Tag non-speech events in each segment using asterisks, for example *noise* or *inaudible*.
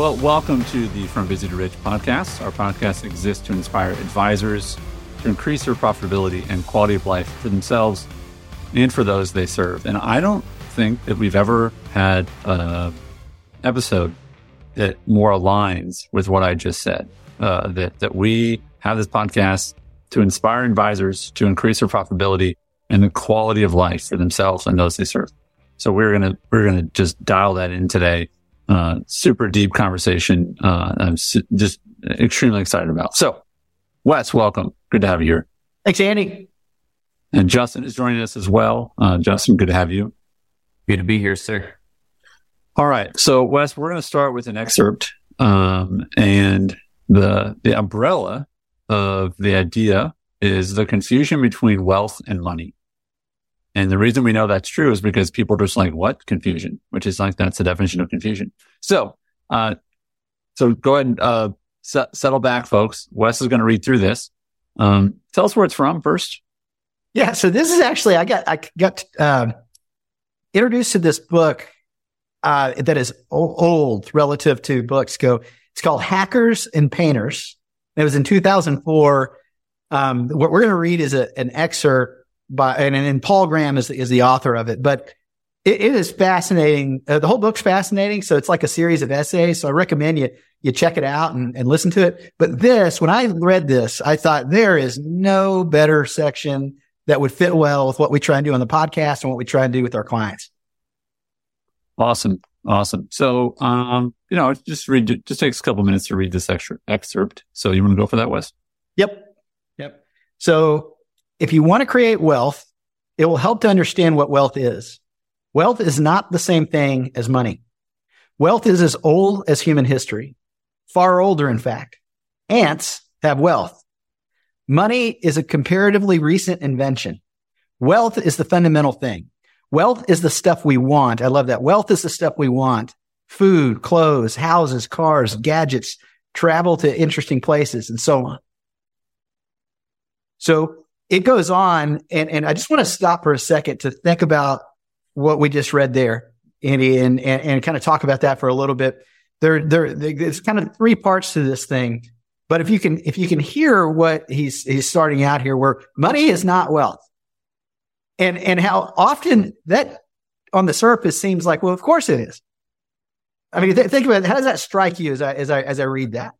Well, welcome to the From Busy to Rich podcast. Our podcast exists to inspire advisors to increase their profitability and quality of life for themselves and for those they serve. And I don't think that we've ever had an episode that more aligns with what I just said. Uh, that that we have this podcast to inspire advisors to increase their profitability and the quality of life for themselves and those they serve. So we're gonna we're gonna just dial that in today. Uh, super deep conversation. Uh, I'm su- just extremely excited about. So, Wes, welcome. Good to have you here. Thanks, Andy. And Justin is joining us as well. Uh, Justin, good to have you. Good to be here, sir. All right. So, Wes, we're going to start with an excerpt. Um, and the, the umbrella of the idea is the confusion between wealth and money. And the reason we know that's true is because people are just like, what confusion? Which is like, that's the definition of confusion. So, uh, so go ahead and, uh, set, settle back, folks. Wes is going to read through this. Um, tell us where it's from first. Yeah. So this is actually, I got, I got, um, introduced to this book, uh, that is old relative to books go. It's called Hackers and Painters. It was in 2004. Um, what we're going to read is a, an excerpt by, and, and Paul Graham is, is the author of it, but it, it is fascinating. Uh, the whole book's fascinating. So it's like a series of essays. So I recommend you, you check it out and, and listen to it. But this, when I read this, I thought there is no better section that would fit well with what we try and do on the podcast and what we try and do with our clients. Awesome. Awesome. So, um, you know, just read, just takes a couple minutes to read this extra excerpt. So you want to go for that, Wes? Yep. Yep. So if you want to create wealth, it will help to understand what wealth is. Wealth is not the same thing as money. Wealth is as old as human history, far older, in fact. Ants have wealth. Money is a comparatively recent invention. Wealth is the fundamental thing. Wealth is the stuff we want. I love that. Wealth is the stuff we want. Food, clothes, houses, cars, gadgets, travel to interesting places, and so on. So it goes on, and, and I just want to stop for a second to think about what we just read there, Andy, and, and, and kind of talk about that for a little bit. There, there, there's kind of three parts to this thing. But if you can, if you can hear what he's, he's starting out here, where money is not wealth and, and how often that on the surface seems like, well, of course it is. I mean, th- think about it. How does that strike you as I, as I, as I read that?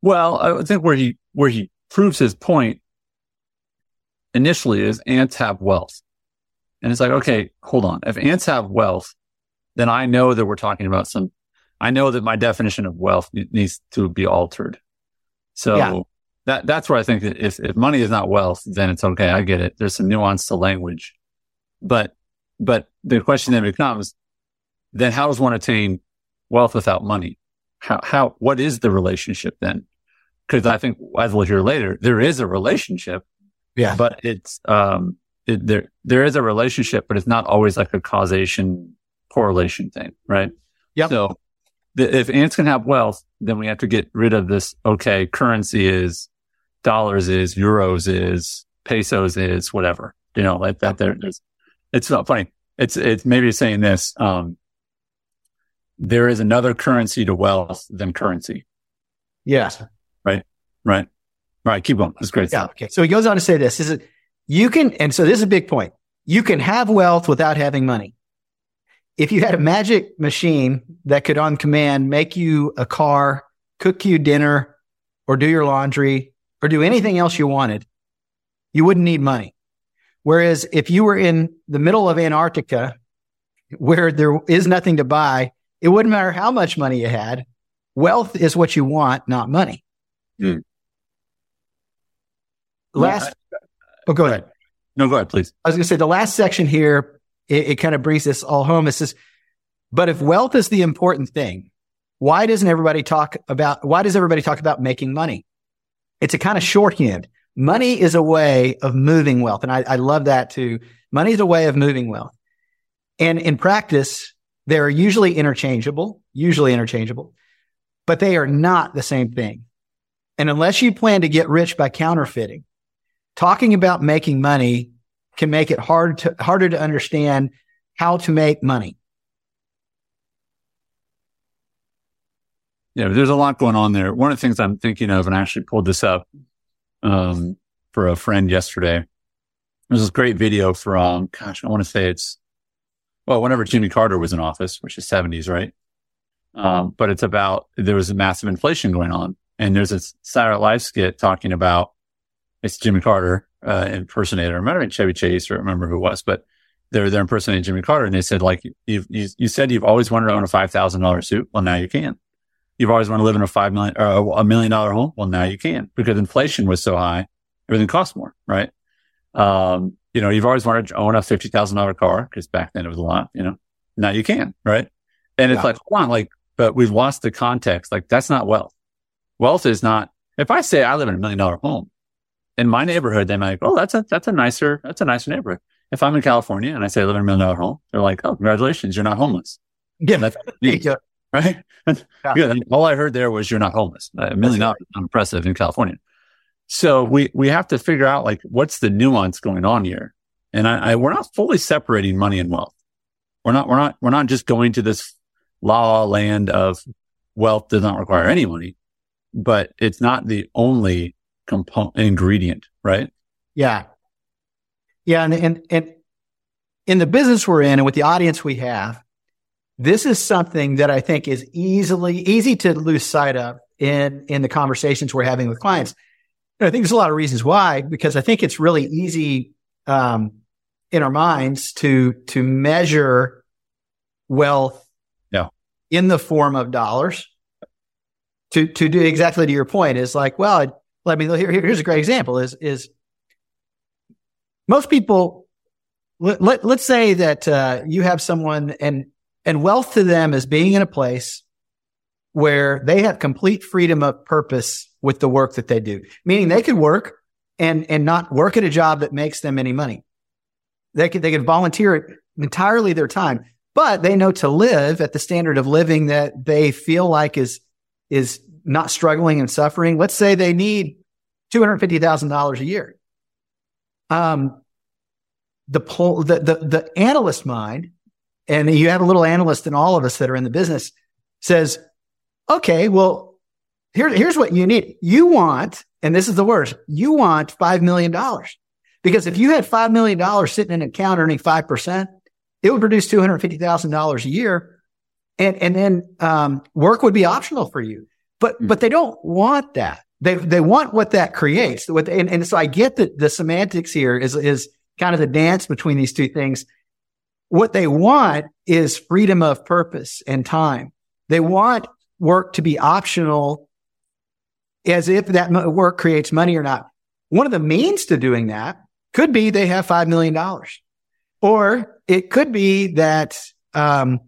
Well, I think where he, where he proves his point initially is ants have wealth. And it's like, okay, hold on. If ants have wealth, then I know that we're talking about some, I know that my definition of wealth needs to be altered. So yeah. that, that's where I think that if, if money is not wealth, then it's okay. I get it. There's some nuance to language, but, but the question then becomes, then how does one attain wealth without money? How, how, what is the relationship then? Cause I think as we'll hear later, there is a relationship. Yeah. But it's, um, it, there, there is a relationship, but it's not always like a causation correlation thing, right? Yeah. So the, if ants can have wealth, then we have to get rid of this. Okay. Currency is dollars is euros is pesos is whatever, you know, like that there, there's, it's not funny. It's, it's maybe saying this, um, there is another currency to wealth than currency. Yes. Right. Right. Right. Keep going. That's great. Yeah. Okay. So he goes on to say this, is it, you can, and so this is a big point. You can have wealth without having money. If you had a magic machine that could on command make you a car, cook you dinner, or do your laundry, or do anything else you wanted, you wouldn't need money. Whereas if you were in the middle of Antarctica where there is nothing to buy, it wouldn't matter how much money you had. Wealth is what you want, not money. Mm. Last, Oh, go ahead. No, go ahead, please. I was going to say the last section here, it, it kind of brings this all home. It says, but if wealth is the important thing, why doesn't everybody talk about, why does everybody talk about making money? It's a kind of shorthand. Money is a way of moving wealth. And I, I love that too. Money is a way of moving wealth. And in practice, they're usually interchangeable, usually interchangeable, but they are not the same thing. And unless you plan to get rich by counterfeiting, talking about making money can make it hard to, harder to understand how to make money. yeah, there's a lot going on there. One of the things I'm thinking of, and I actually pulled this up um, for a friend yesterday. There's this great video from, gosh, I want to say it's, well, whenever Jimmy Carter was in office, which is 70s, right? Um, but it's about there was a massive inflation going on, and there's a Night Live skit talking about it's Jimmy Carter uh, impersonator. I remember Chevy Chase, or I remember who it was, but they're they're impersonating Jimmy Carter, and they said like you you, you said you've always wanted to own a five thousand dollar suit. Well, now you can. You've always wanted to live in a five million or a million dollar home. Well, now you can because inflation was so high, everything costs more, right? Um, you know, you've always wanted to own a fifty thousand dollar car because back then it was a lot. You know, now you can, right? And it's yeah. like, hold on, like, but we've lost the context. Like that's not wealth. Wealth is not. If I say I live in a million dollar home in my neighborhood, they might, go, oh, that's a that's a nicer that's a nicer neighborhood. If I'm in California and I say I live in a million dollar home, they're like, oh, congratulations, you're not homeless. Yeah, that's *laughs* yeah. right. yeah. All I heard there was you're not homeless. A million dollars is not impressive in California. So we we have to figure out like what's the nuance going on here, and I, I we're not fully separating money and wealth. We're not we're not we're not just going to this law land of wealth does not require any money, but it's not the only component ingredient, right? Yeah. Yeah. And, and, and in the business we're in and with the audience we have, this is something that I think is easily, easy to lose sight of in, in the conversations we're having with clients. And I think there's a lot of reasons why, because I think it's really easy, um, in our minds to, to measure wealth yeah. in the form of dollars to, to do exactly to your point is like, well, let me, here, here's a great example is, is most people, let, let, us say that uh, you have someone and, and wealth to them is being in a place where they have complete freedom of purpose with the work that they do, meaning they could work and, and not work at a job that makes them any money. They could, they could volunteer entirely their time, but they know to live at the standard of living that they feel like is, is not struggling and suffering. Let's say they need $250,000 a year. Um, the, the, the, the analyst mind, and you have a little analyst in all of us that are in the business says, okay, well, here, here's what you need. You want, and this is the worst, you want $5 million. Because if you had $5 million sitting in an account earning 5%, it would produce $250,000 a year. And, and then, um, work would be optional for you. But, mm-hmm. but they don't want that. They, they want what that creates. What, and, and so I get that the semantics here is, is kind of the dance between these two things. What they want is freedom of purpose and time. They want work to be optional as if that work creates money or not. One of the means to doing that could be they have $5 million or it could be that, um,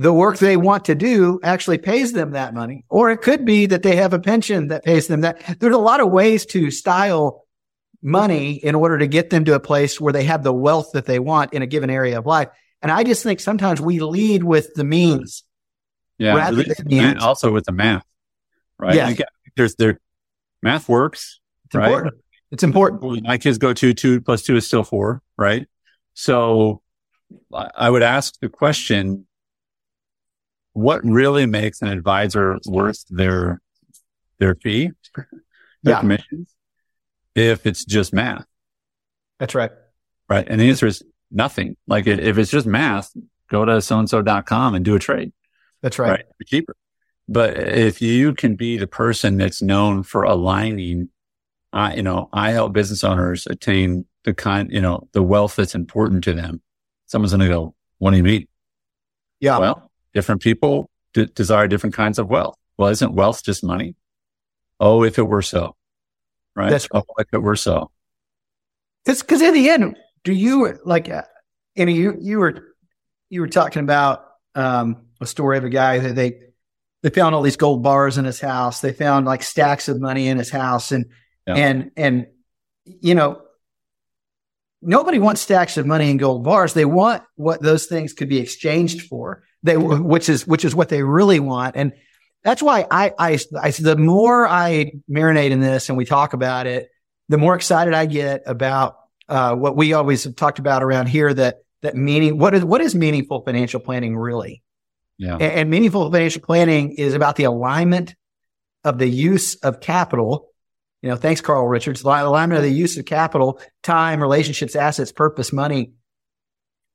the work they want to do actually pays them that money. Or it could be that they have a pension that pays them that. There's a lot of ways to style money in order to get them to a place where they have the wealth that they want in a given area of life. And I just think sometimes we lead with the means. Yeah. And also with the math, right? Yeah. There's there, math works. It's right? important. It's important. My kids go to two plus two is still four, right? So I would ask the question, what really makes an advisor worth their their fee, their yeah. commissions, if it's just math? That's right. Right. And the answer is nothing. Like if it's just math, go to so and so.com and do a trade. That's right. right. Cheaper. But if you can be the person that's known for aligning, I, you know, I help business owners attain the kind, you know, the wealth that's important to them. Someone's going to go, what do you mean? Yeah. Well, different people d- desire different kinds of wealth. Well, isn't wealth just money? Oh, if it were so, right? That's right. Oh, if it were so. Because, in the end, do you like, uh, you know, you, you were, you were talking about, um, a story of a guy that they, they found all these gold bars in his house. They found like stacks of money in his house and, yeah. and, and, you know, nobody wants stacks of money and gold bars. They want what those things could be exchanged for. They, which is, which is what they really want. And that's why I, I, I, the more I marinate in this and we talk about it, the more excited I get about, uh, what we always have talked about around here that, that meaning, what is, what is meaningful financial planning really? Yeah. And, and meaningful financial planning is about the alignment of the use of capital. You know, thanks, Carl Richards. The alignment of the use of capital, time, relationships, assets, purpose, money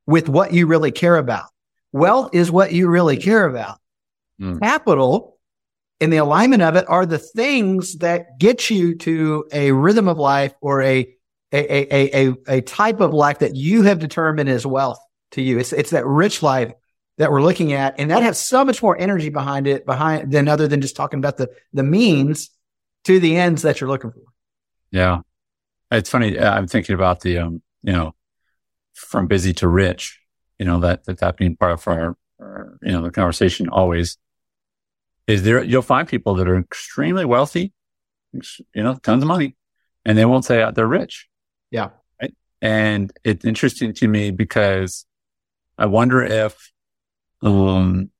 with what you really care about. Wealth is what you really care about. Mm. Capital and the alignment of it are the things that get you to a rhythm of life or a a, a, a, a type of life that you have determined is wealth to you. It's, it's that rich life that we're looking at. And that has so much more energy behind it, behind than other than just talking about the, the means to the ends that you're looking for. Yeah. It's funny. I'm thinking about the, um, you know, from busy to rich, you know, that, that, that being part of our, our, you know, the conversation always is there, you'll find people that are extremely wealthy, you know, tons of money, and they won't say uh, they're rich. Yeah. Right. And it's interesting to me because I wonder if, um,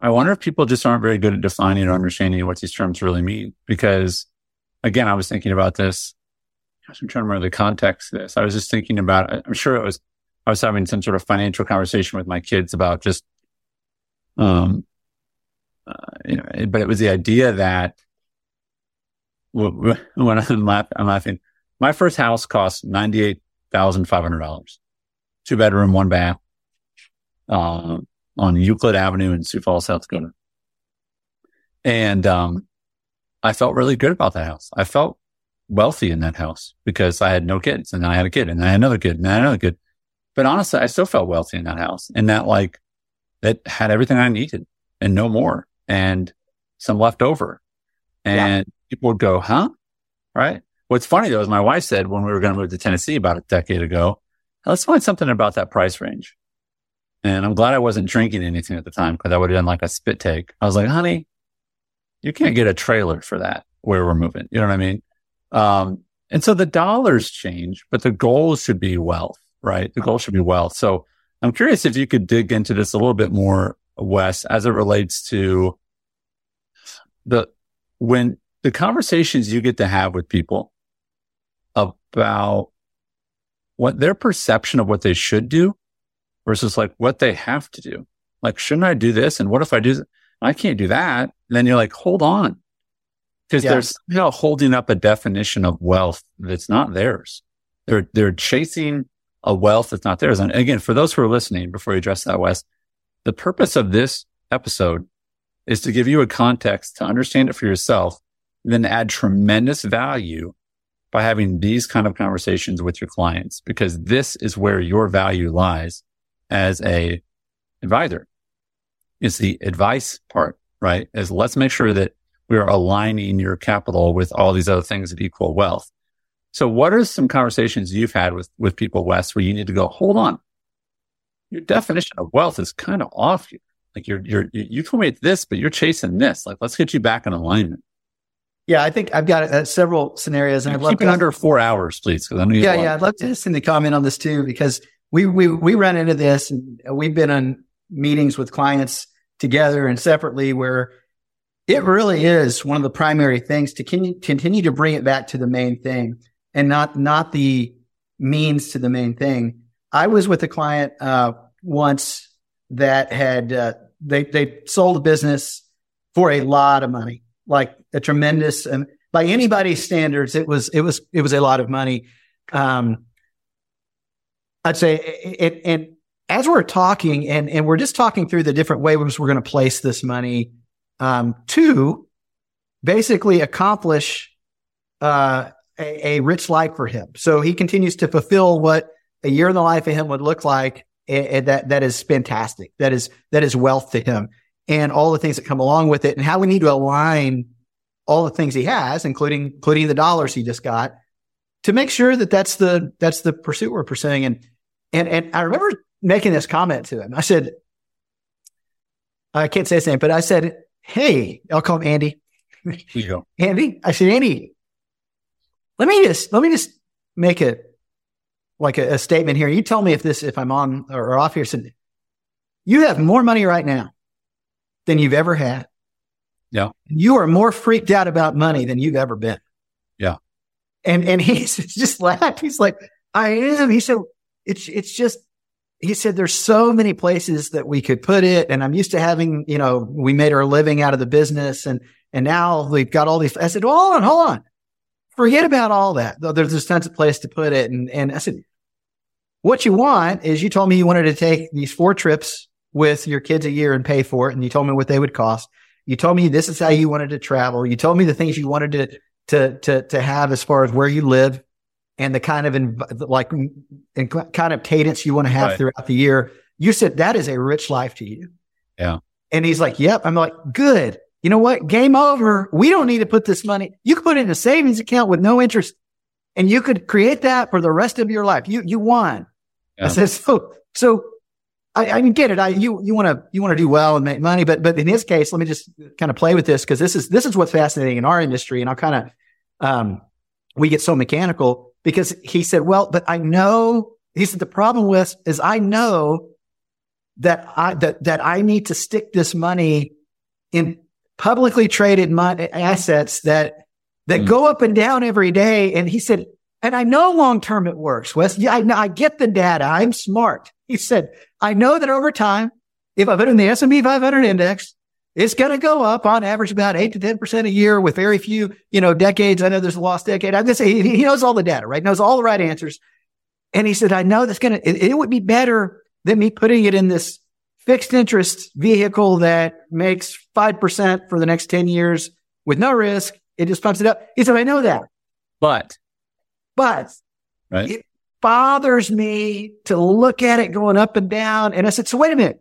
I wonder if people just aren't very good at defining or understanding what these terms really mean. Because again, I was thinking about this. I'm trying to remember the context of this. I was just thinking about, I'm sure it was, I was having some sort of financial conversation with my kids about just, um, uh, you know, but it was the idea that when I'm laughing, I'm laughing. My first house cost ninety-eight thousand five hundred dollars, two bedroom, one bath, uh, on Euclid Avenue in Sioux Falls, South Dakota. And um, I felt really good about that house. I felt wealthy in that house because I had no kids, and I had a kid, and I had another kid, and I had another kid. But honestly, I still felt wealthy in that house, and that like it had everything I needed and no more, and some left over. And yeah. people would go, "Huh?" Right? What's funny though is my wife said when we were going to move to Tennessee about a decade ago, let's find something about that price range. And I'm glad I wasn't drinking anything at the time because I would have done like a spit take. I was like, honey, you can't get a trailer for that where we're moving. You know what I mean? Um, and so the dollars change, but the goal should be wealth, right? The goal should be wealth. So I'm curious if you could dig into this a little bit more, Wes, as it relates to the, when the conversations you get to have with people about what their perception of what they should do versus like what they have to do. Like, shouldn't I do this? And what if I do? Th- I can't do that. And then you're like, hold on. Because yeah. they're you know, holding up a definition of wealth that's not theirs. They're, they're chasing a wealth that's not theirs. And again, for those who are listening, before you address that, Wes, the purpose of this episode is to give you a context to understand it for yourself, then add tremendous value by having these kind of conversations with your clients, because this is where your value lies as a advisor. It's the advice part, right? Is let's make sure that we are aligning your capital with all these other things that equal wealth. So what are some conversations you've had with, with people, Wes, where you need to go, hold on. Your definition of wealth is kind of off here. Like you're, you're, you told me it's this, but you're chasing this. Like, let's get you back in alignment. Yeah, I think I've got uh, several scenarios, and I'd love keep it under four hours, please. Because I know. Yeah, yeah, I'd love to listen to comment on this too, because we we we run into this, and we've been on meetings with clients together and separately where it really is one of the primary things to continue to bring it back to the main thing and not not the means to the main thing. I was with a client uh, once that had uh, they they sold a business for a lot of money like a tremendous, um, by anybody's standards, it was, it was, it was a lot of money. Um, I'd say, it, and as we're talking and, and we're just talking through the different ways we're going to place this money, um, to basically accomplish, uh, a, a rich life for him. So he continues to fulfill what a year in the life of him would look like. And that, that is fantastic. That is, that is wealth to him and all the things that come along with it and how we need to align all the things he has, including, including the dollars he just got to make sure that that's the, that's the pursuit we're pursuing. And, and, and I remember making this comment to him. I said, I can't say his name, but I said, Hey, I'll call him Andy. You go. *laughs* Andy. I said, Andy, let me just, let me just make a, like a, a statement here. You tell me if this, if I'm on or off here. Said, you have more money right now than you've ever had. Yeah. You are more freaked out about money than you've ever been. Yeah. And, and he's *laughs* just laughed. He's like, I am. He said, it's, it's just, he said, there's so many places that we could put it. And I'm used to having, you know, we made our living out of the business and, and now we've got all these. I said, well, hold on, hold on. Forget about all that. There's a tons of place to put it. And, and I said, what you want is you told me you wanted to take these four trips with your kids a year and pay for it. And you told me what they would cost. You told me this is how you wanted to travel. You told me the things you wanted to, to, to, to have as far as where you live and the kind of inv- like and kind of cadence you want to have right. throughout the year. You said that is a rich life to you. Yeah. And he's like, yep. I'm like, good. You know what? Game over. We don't need to put this money. You could put it in a savings account with no interest and you could create that for the rest of your life. You, you won. Yeah. I said, *laughs* so, so I, I get it. I, you, you want to, you want to do well and make money, but, but in his case, let me just kind of play with this because this is, this is what's fascinating in our industry. And I'll kind of, um, we get so mechanical because he said, well, but I know, he said, the problem with is I know that I, that, that I need to stick this money in publicly traded money, assets that, that mm. go up and down every day. And he said, and I know long term it works, Wes. Yeah, I I get the data. I'm smart. He said, I know that over time, if I put in the S&P 500 index, it's going to go up on average about eight to 10% a year with very few, you know, decades. I know there's a lost decade. I'm going to say he knows all the data, right? Knows all the right answers. And he said, I know that's going to, it, it would be better than me putting it in this fixed interest vehicle that makes 5% for the next 10 years with no risk. It just pumps it up. He said, I know that. But, but right. it bothers me to look at it going up and down. And I said, so wait a minute.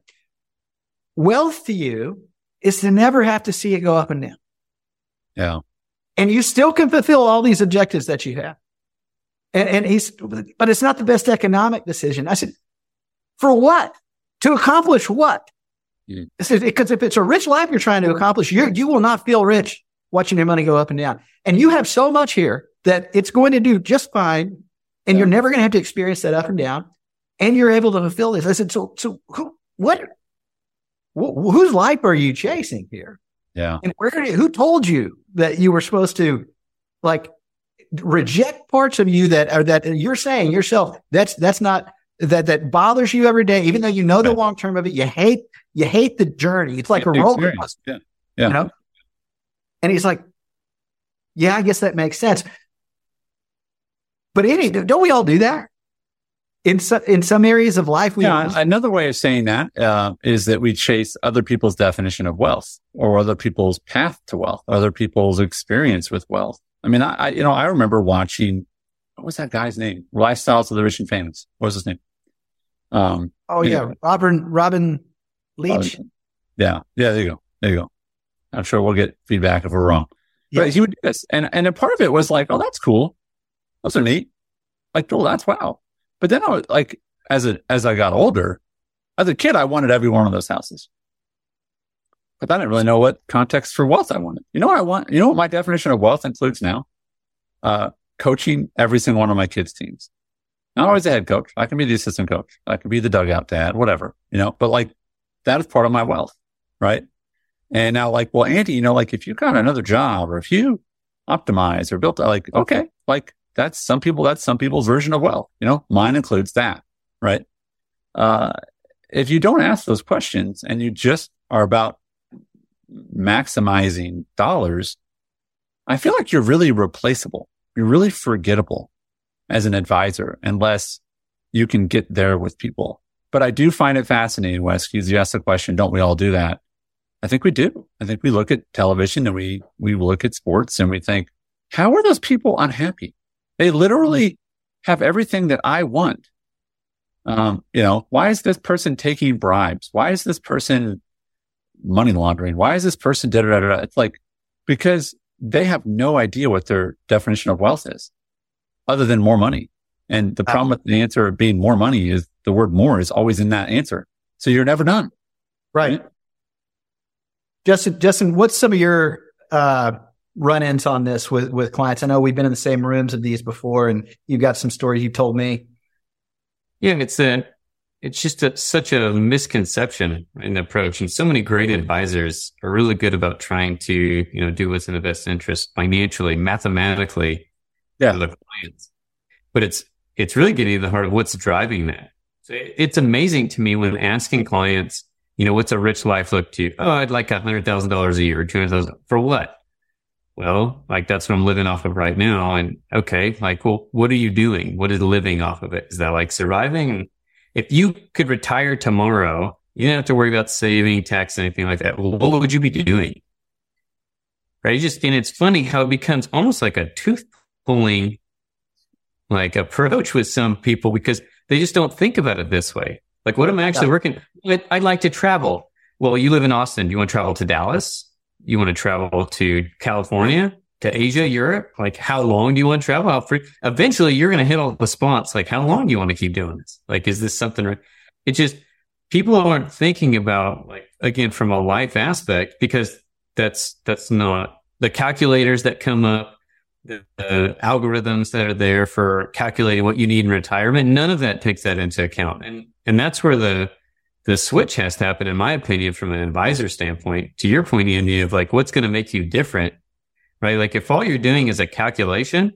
Wealth to you is to never have to see it go up and down. Yeah. And you still can fulfill all these objectives that you have. And, and he's, but it's not the best economic decision. I said, for what? To accomplish what? Mm. Because if it's a rich life you're trying to accomplish, you you will not feel rich watching your money go up and down. And you have so much here that it's going to do just fine. And yeah. you're never going to have to experience that up and down. And you're able to fulfill this. I said, so, so who, what, wh- whose life are you chasing here? Yeah. And where, who told you that you were supposed to like reject parts of you that are that you're saying yourself, that's, that's not, that, that bothers you every day, even though you know the long term of it, you hate, you hate the journey. It's like yeah, a roller coaster. Yeah. Yeah. You know? And he's like, yeah, I guess that makes sense. But any, don't we all do that? in some in some areas of life. We yeah, another way of saying that uh, is that we chase other people's definition of wealth, or other people's path to wealth, other people's experience with wealth. I mean, I, I you know I remember watching what was that guy's name? Lifestyles of the Rich and Famous. What was his name? Um, oh yeah, know. Robin Robin Leach. Robin, yeah, yeah. There you go. There you go. I'm sure we'll get feedback if we're wrong. Yeah. But he would do this, and and a part of it was like, oh, that's cool. Those are neat. Like, oh, that's wow. But then I was like, as a, as I got older, as a kid, I wanted every one of those houses. But I didn't really know what context for wealth I wanted. You know what I want? You know what my definition of wealth includes now? Uh, coaching every single one of my kids' teams. Not always the head coach. I can be the assistant coach. I can be the dugout dad, whatever, you know, but like that is part of my wealth. Right. And now like, well, Andy, you know, like if you got another job or if you optimize or built like, okay, like that's some people, that's some people's version of wealth. You know, mine includes that, right? Uh, if you don't ask those questions and you just are about maximizing dollars, I feel like you're really replaceable. You're really forgettable as an advisor unless you can get there with people. But I do find it fascinating, Wes, because you asked the question, don't we all do that? I think we do. I think we look at television and we, we look at sports and we think, how are those people unhappy? They literally have everything that I want. Um, you know, why is this person taking bribes? Why is this person money laundering? Why is this person da da da? It's like because they have no idea what their definition of wealth is, other than more money. And the problem with the answer of being more money is the word more is always in that answer. So you're never done. Right. right? Justin, Justin, what's some of your uh, run-ins on this with with clients? I know we've been in the same rooms of these before, and you've got some stories you've told me. Yeah, it's a it's just a, such a misconception in approach, and so many great mm-hmm. advisors are really good about trying to you know do what's in the best interest financially, mathematically, yeah, for the clients. But it's it's really getting to the heart of what's driving that. So it's amazing to me when asking clients, you know, what's a rich life look to you? Oh, I'd like a hundred thousand dollars a year or two hundred thousand for what? Well, like that's what I'm living off of right now. And okay, like, well, what are you doing? What is living off of it? Is that like surviving? If you could retire tomorrow, you don't have to worry about saving, tax, anything like that. Well, what would you be doing? Right. You just, and it's funny how it becomes almost like a tooth pulling like approach with some people because they just don't think about it this way. Like, what am I actually working? I'd like to travel. Well, you live in Austin. Do you want to travel to Dallas? You want to travel to California, to Asia, Europe? Like, how long do you want to travel? How free? Eventually, you're going to hit all the spots. Like, how long do you want to keep doing this? Like, is this something? Right? It just people aren't thinking about like again from a life aspect because that's that's not the calculators that come up the, the, algorithms that are there for calculating what you need in retirement, none of that takes that into account. And, and that's where the, the switch has to happen, in my opinion, from an advisor standpoint. To your point, Andy, of like, what's going to make you different, right? Like if all you're doing is a calculation,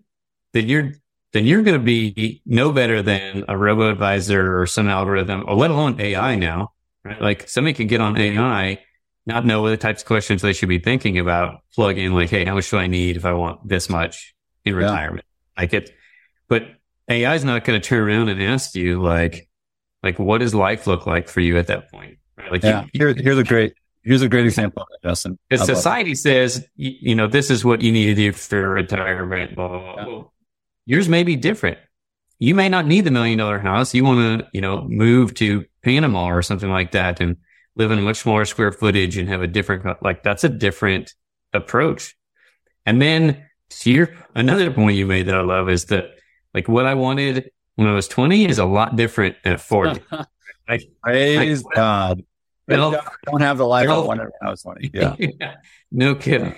then you're, then you're going to be no better than a robo advisor or some algorithm, or let alone AI now, right? Like somebody can get on AI not know what the types of questions they should be thinking about, plug in like, Hey, how much do I need if I want this much in yeah. retirement? Like it, but AI is not going to turn around and ask you like, like, what does life look like for you at that point? Right? Like, yeah. You, Here, here's a great, here's a great example Justin. Because society says, you, you, know, this is what you need to do for retirement, blah, blah, blah. Yeah. Well, yours may be different. You may not need the million dollar house. You want to, you know, move to Panama or something like that and live in much more square footage and have a different, like that's a different approach. And then to your, another point you made that I love is that like what I wanted when I was 20 is a lot different at 40. like, *laughs* Praise like, God. Well, don't have the life I wanted when I was 20. Yeah. *laughs* yeah no kidding.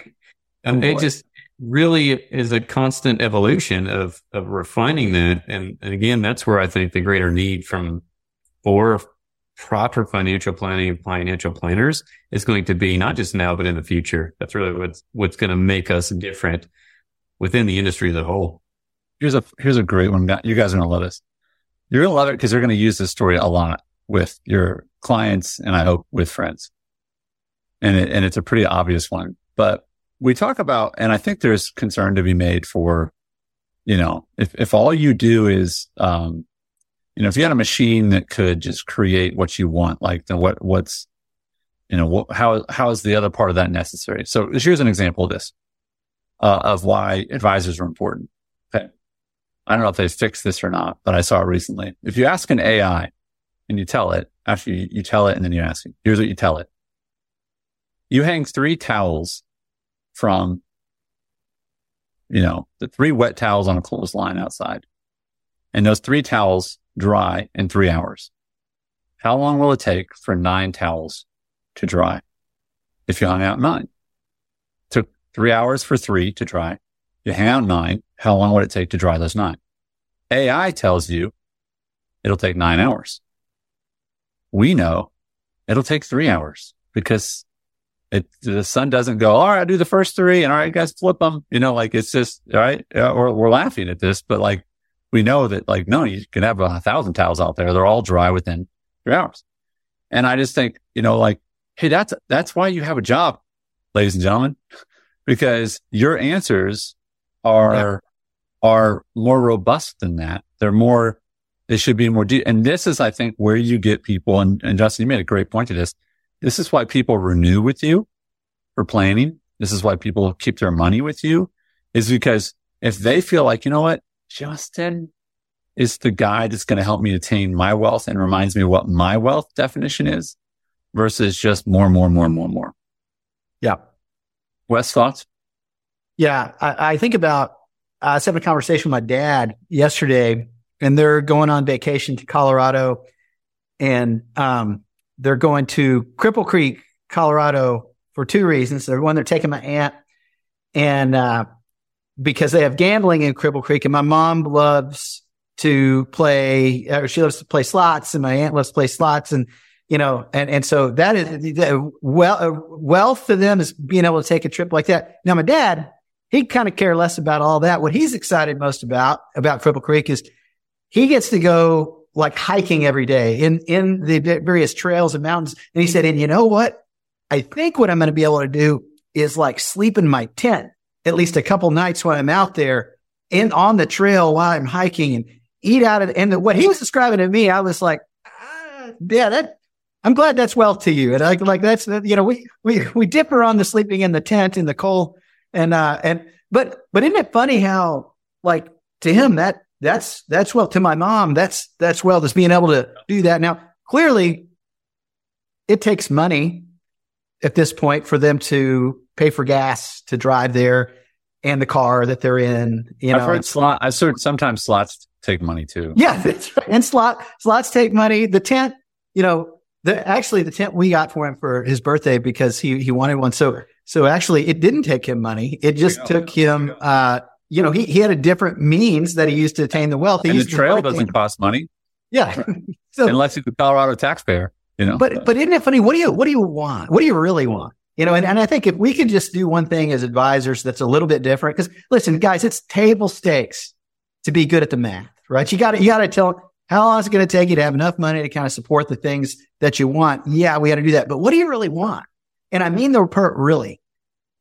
And it just really is a constant evolution of, of refining that. And, and again, that's where I think the greater need from for proper financial planning and financial planners is going to be not just now, but in the future. That's really what's, what's going to make us different within the industry as a whole. Here's a, here's a great one. You guys are going to love this. You're going to love it because you're going to use this story a lot with your clients and I hope with friends. And it, and it's a pretty obvious one, but we talk about, and I think there's concern to be made for, you know, if, if all you do is, um, you know, if you had a machine that could just create what you want, like then what, what's, you know, what, how, how is the other part of that necessary? So here's an example of this, uh, of why advisors are important. Okay. I don't know if they fixed this or not, but I saw it recently. If you ask an AI and you tell it, actually you, tell it and then you ask it, here's what you tell it. You hang three towels from, you know, the three wet towels on a clothesline outside. And those three towels dry in three hours. How long will it take for nine towels to dry? If you hung out nine, took three hours for three to dry. You hang out nine. How long would it take to dry those nine? AI tells you it'll take nine hours. We know it'll take three hours because it, the sun doesn't go, all right, do the first three and all right, guys, flip them. You know, like it's just, all right. Or we're laughing at this, but like we know that like, no, you can have a thousand towels out there. They're all dry within three hours. And I just think, you know, like, Hey, that's, that's why you have a job, ladies and gentlemen, because your answers are, yeah. are more robust than that. They're more, they should be more deep. And this is, I think, where you get people. And, and Justin, you made a great point to this. This is why people renew with you for planning. This is why people keep their money with you is because if they feel like, you know what, Justin is the guy that's going to help me attain my wealth and reminds me what my wealth definition is versus just more, more, more, more, more. Yeah. Wes, thoughts? Yeah. I, I think about, I was having a conversation with my dad yesterday and they're going on vacation to Colorado and, um, they're going to Cripple Creek, Colorado for two reasons. They're one, they're taking my aunt and, uh, because they have gambling in Cripple Creek and my mom loves to play, uh, she loves to play slots and my aunt loves to play slots and, you know, and, and so that is well, uh, wealth for them is being able to take a trip like that. Now, my dad, he kind of care less about all that. What he's excited most about, about Cripple Creek is he gets to go like hiking every day in, in the various trails and mountains. And he said, and you know what? I think what I'm going to be able to do is like sleep in my tent at least a couple nights when I'm out there in on the trail while I'm hiking and eat out of, and what he was describing to me, I was like, ah, yeah, that, I'm glad that's well to you. And like, like that's, you know, we, we, we differ on the sleeping in the tent in the cold and, uh, and, but, but isn't it funny how like to him that, that's, that's well to my mom. That's, that's well, just being able to do that. Now, clearly it takes money at this point for them to pay for gas to drive there and the car that they're in. You know, I've heard slot. I've heard sometimes slots take money too. Yeah, that's right. And slot slots take money. The tent, you know, the actually the tent we got for him for his birthday because he he wanted one. So so actually it didn't take him money. It just took him uh you know, he, he had a different means that he used to attain the wealth. He and the trail doesn't things. cost money Yeah. *laughs* so unless you're a Colorado taxpayer. You know, but but isn't it funny? What do you what do you want? What do you really want? You know, and, and I think if we could just do one thing as advisors that's a little bit different, because listen, guys, it's table stakes to be good at the math, right? You got to you got to tell how long is it going to take you to have enough money to kind of support the things that you want. Yeah, we got to do that, but what do you really want? And I mean the part really,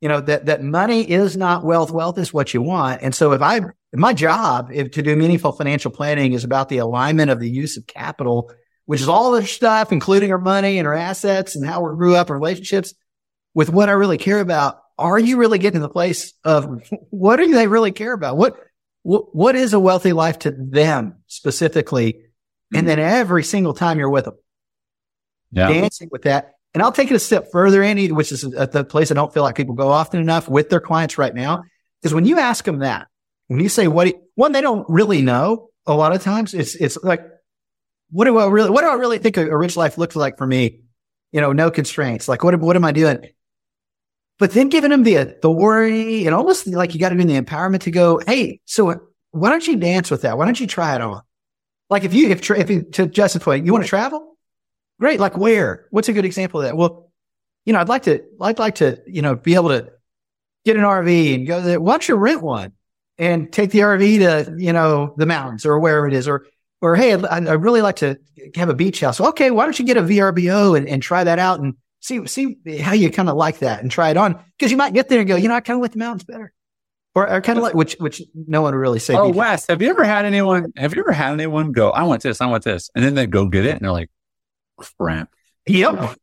you know, that that money is not wealth. Wealth is what you want. And so if I my job if to do meaningful financial planning is about the alignment of the use of capital, which is all this stuff, including our money and our assets and how we grew up relationships with what I really care about. Are you really getting to the place of what do they really care about? What, what, what is a wealthy life to them specifically? And mm-hmm. then every single time you're with them, yeah. dancing with that. And I'll take it a step further, Andy, which is at the place I don't feel like people go often enough with their clients right now. Is when you ask them that, when you say what, you- one, they don't really know a lot of times. It's, it's like, what do I really, what do I really think a, a rich life looks like for me? You know, no constraints. Like, what, what am I doing? But then giving them the authority and almost like you got to do the empowerment to go, Hey, so why don't you dance with that? Why don't you try it on? Like if you, if, tra- if you, to Justin's point, you want to travel? Great. Like where? What's a good example of that? Well, you know, I'd like to, I'd like to, you know, be able to get an RV and go there. Why don't you rent one and take the RV to, you know, the mountains or wherever it is? Or, or, Hey, I'd, I'd really like to have a beach house. Okay. Why don't you get a VRBO and, and try that out and see, see how you kind of like that and try it on? Cause you might get there and go, you know, I kind of like the mountains better. Or, or kind of like, which, which no one would really say. Oh. Wes, have you ever had anyone? Have you ever had anyone go? I want this. I want this, and then they go get it, and they're like, "Crap! Yep.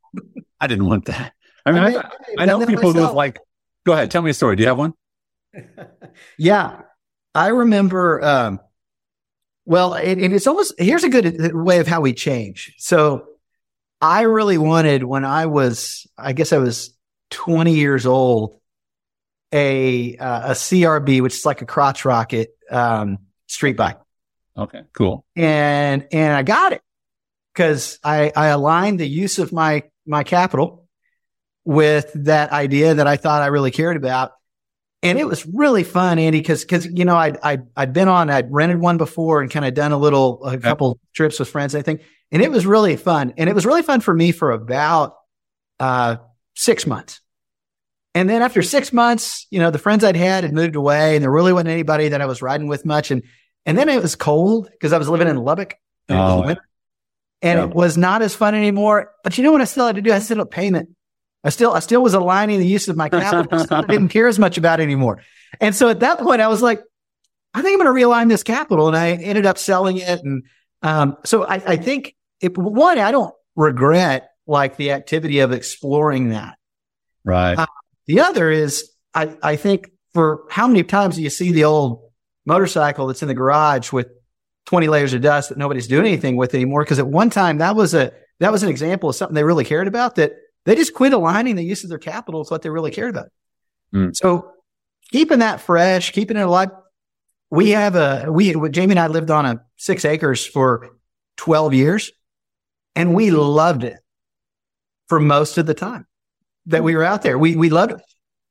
I didn't want that." I mean, I I, I I've know people who have like. Go ahead, tell me a story. Do you have one? *laughs* Yeah. I remember, um, well, it, and it's almost, here's a good way of how we change. So I really wanted when I was, I guess I was 20 years old, a, uh, a CRB, which is like a crotch rocket, um, street bike. Okay, cool. And, and I got it because I, I aligned the use of my, my capital with that idea that I thought I really cared about. And it was really fun, Andy, because because you know I'd I'd I'd been on I'd rented one before and kind of done a little a couple trips with friends I think, and it was really fun. And it was really fun for me for about uh six months. And then after six months, you know, the friends I'd had had moved away, and there really wasn't anybody that I was riding with much. And and then it was cold because I was living in Lubbock. and it was Oh, winter, and yeah. it was not as fun anymore. But you know what I still had to do? I still had payment. I still, I still was aligning the use of my capital. *laughs* I didn't care as much about it anymore. And so at that point, I was like, I think I'm going to realign this capital. And I ended up selling it. And, um, so I, I think it, one, I don't regret like the activity of exploring that. Right. Uh, The other is I, I think for how many times do you see the old motorcycle that's in the garage with 20 layers of dust that nobody's doing anything with anymore? Cause at one time that was a, that was an example of something they really cared about that they just quit aligning the use of their capital with what they really cared about. Mm. So keeping that fresh, keeping it alive. We have a, we, Jamie and I lived on a six acres for 12 years and we loved it for most of the time that we were out there. We, we loved it.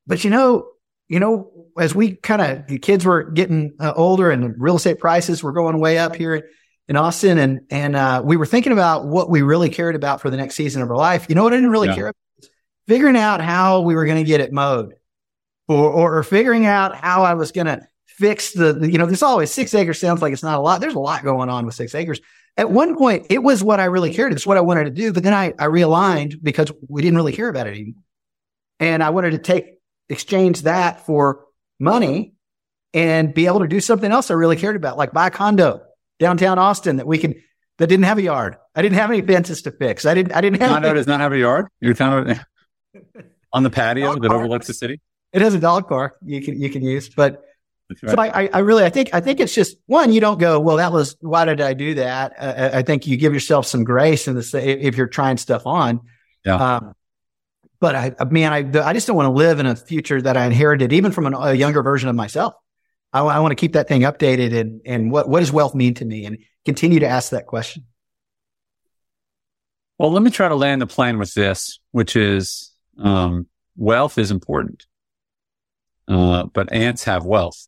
But you know, you know, as we kind of, the kids were getting uh, older and real estate prices were going way up here in Austin and, and, uh, we were thinking about what we really cared about for the next season of our life. You know what I didn't really Yeah. care about? Was Figuring out how we were going to get it mowed or, or, or figuring out how I was going to fix the, the- you know, there's always six acres sounds like it's not a lot. There's a lot going on with six acres, at one point, it was what I really cared. It's what I wanted to do. But then I, I realigned because we didn't really care about it anymore. And I wanted to take, exchange that for money and be able to do something else I really cared about, like buy a condo downtown Austin that we could, that didn't have a yard. I didn't have any fences to fix. I didn't, I didn't have. Condo does not have a yard. You're kind of on the patio that overlooks the city. It has a dog park you can, you can use, but Right. So I, I really, I think, I think it's just one, you don't go, well, that was, why did I do that? I, I think you give yourself some grace in the, if you're trying stuff on. Yeah. Um, but I, man, I, I just don't want to live in a future that I inherited, even from an, a younger version of myself. I, I want to keep that thing updated and, and what, what does wealth mean to me and continue to ask that question. Well, let me try to land the plane with this, which is, um, wealth is important. Uh, but ants have wealth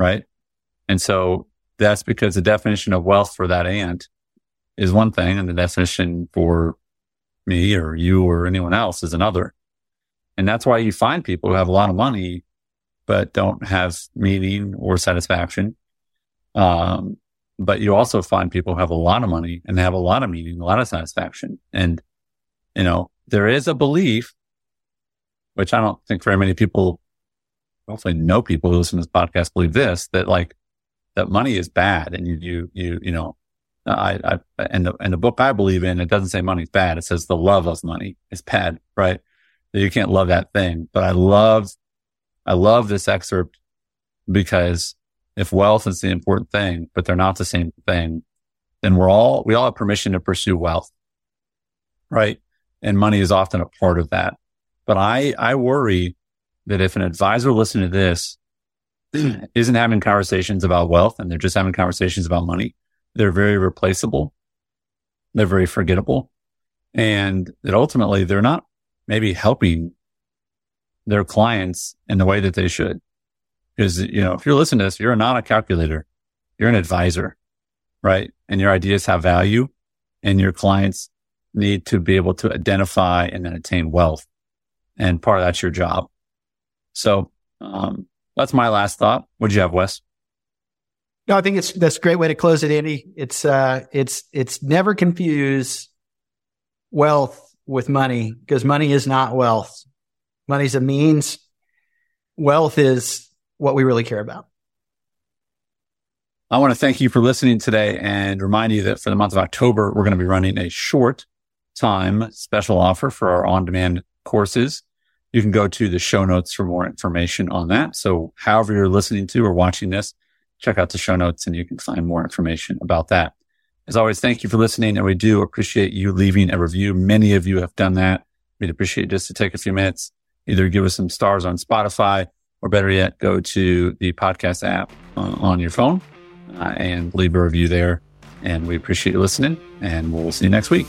right? And so that's because the definition of wealth for that ant is one thing, and the definition for me or you or anyone else is another. And that's why you find people who have a lot of money, but don't have meaning or satisfaction. Um, but you also find people who have a lot of money and they have a lot of meaning, a lot of satisfaction. And, you know, there is a belief, which I don't think very many people hopefully no people who listen to this podcast believe this, that like that money is bad and you, you, you, you know, I, I, and the, and the book I believe in, it doesn't say money's bad. It says the love of money is bad, right? That you can't love that thing. But I love, I love this excerpt because if wealth is the important thing, but they're not the same thing, then we're all, we all have permission to pursue wealth, right? And money is often a part of that. But I, I worry that if an advisor listening to this *clears throat* isn't having conversations about wealth and they're just having conversations about money, they're very replaceable. They're very forgettable. And that ultimately they're not maybe helping their clients in the way that they should. Because, you know, if you're listening to this, you're not a calculator. You're an advisor, right? And your ideas have value and your clients need to be able to identify and then attain wealth. And part of that's your job. So um, that's my last thought. What'd you have, Wes? No, I think it's that's a great way to close it, Andy. It's uh, it's it's never confuse wealth with money because money is not wealth. Money's a means. Wealth is what we really care about. I want to thank you for listening today and remind you that for the month of October, we're going to be running a short time special offer for our on demand courses. You can go to the show notes for more information on that. So however you're listening to or watching this, check out the show notes and you can find more information about that. As always, thank you for listening. And we do appreciate you leaving a review. Many of you have done that. We'd appreciate just to take a few minutes, either give us some stars on Spotify or better yet, go to the podcast app on your phone uh, and leave a review there. And we appreciate you listening and we'll see you next week.